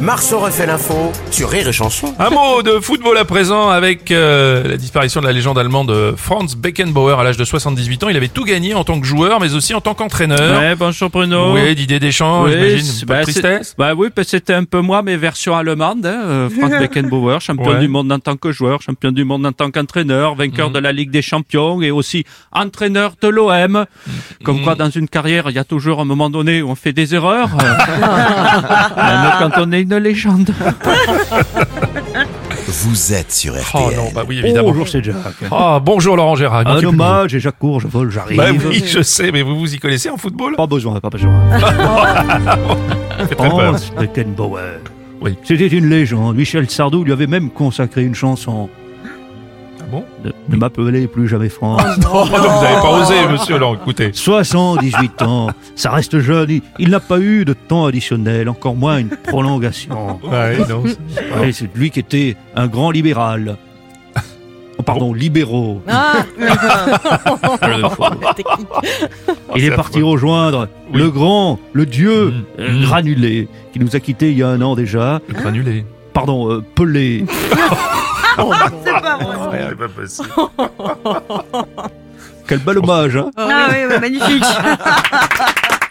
Marceau refait l'info sur Rire et Chanson. Un mot de football à présent avec euh, la disparition de la légende allemande Franz Beckenbauer à l'âge de 78 ans. Il avait tout gagné en tant que joueur, mais aussi en tant qu'entraîneur. Ouais, bonjour Bruno. Oui, Didier Deschamps, Oui, j'imagine. c'est- Pas de bah, tristesse? Bah oui, parce que c'était un peu moi, mais version allemande. Hein, euh, Franz Beckenbauer, champion Ouais. du monde en tant que joueur, champion du monde en tant qu'entraîneur, vainqueur Mhm. de la Ligue des Champions et aussi entraîneur de l'OM. Comme Mhm. quoi, dans une carrière, il y a toujours un moment donné où on fait des erreurs. Euh, Même quand on est une légende. Vous êtes sur RTL. Oh non, bah oui, évidemment. Bonjour, c'est Jack. Oh, bonjour Laurent Gérard. Un hommage et Jacques Court, je vole, j'arrive. Bah oui, je sais, mais vous vous y connaissez en football Pas besoin, pas besoin. Fait très peur. Beckenbauer. Oui. C'était une légende. Michel Sardou lui avait même consacré une chanson. Bon Ne, ne m'appelez plus jamais France. Oh, non, vous n'avez pas osé, monsieur Laurent, écoutez. 78 ans, ça reste jeune. Il, il n'a pas eu de temps additionnel, encore moins une prolongation. Ouais, non. Ouais, c'est lui qui était un grand libéral. Oh, pardon, libéraux. Ah Il est parti affreux. rejoindre Oui. le grand, le dieu Mm. euh, Mm. granulé, qui nous a quittés il y a un an déjà. Le granulé. Pardon, euh, Pelé. C'est pas vrai. Ouais, c'est pas possible. Quel bel hommage, hein Ah oui, ouais, magnifique.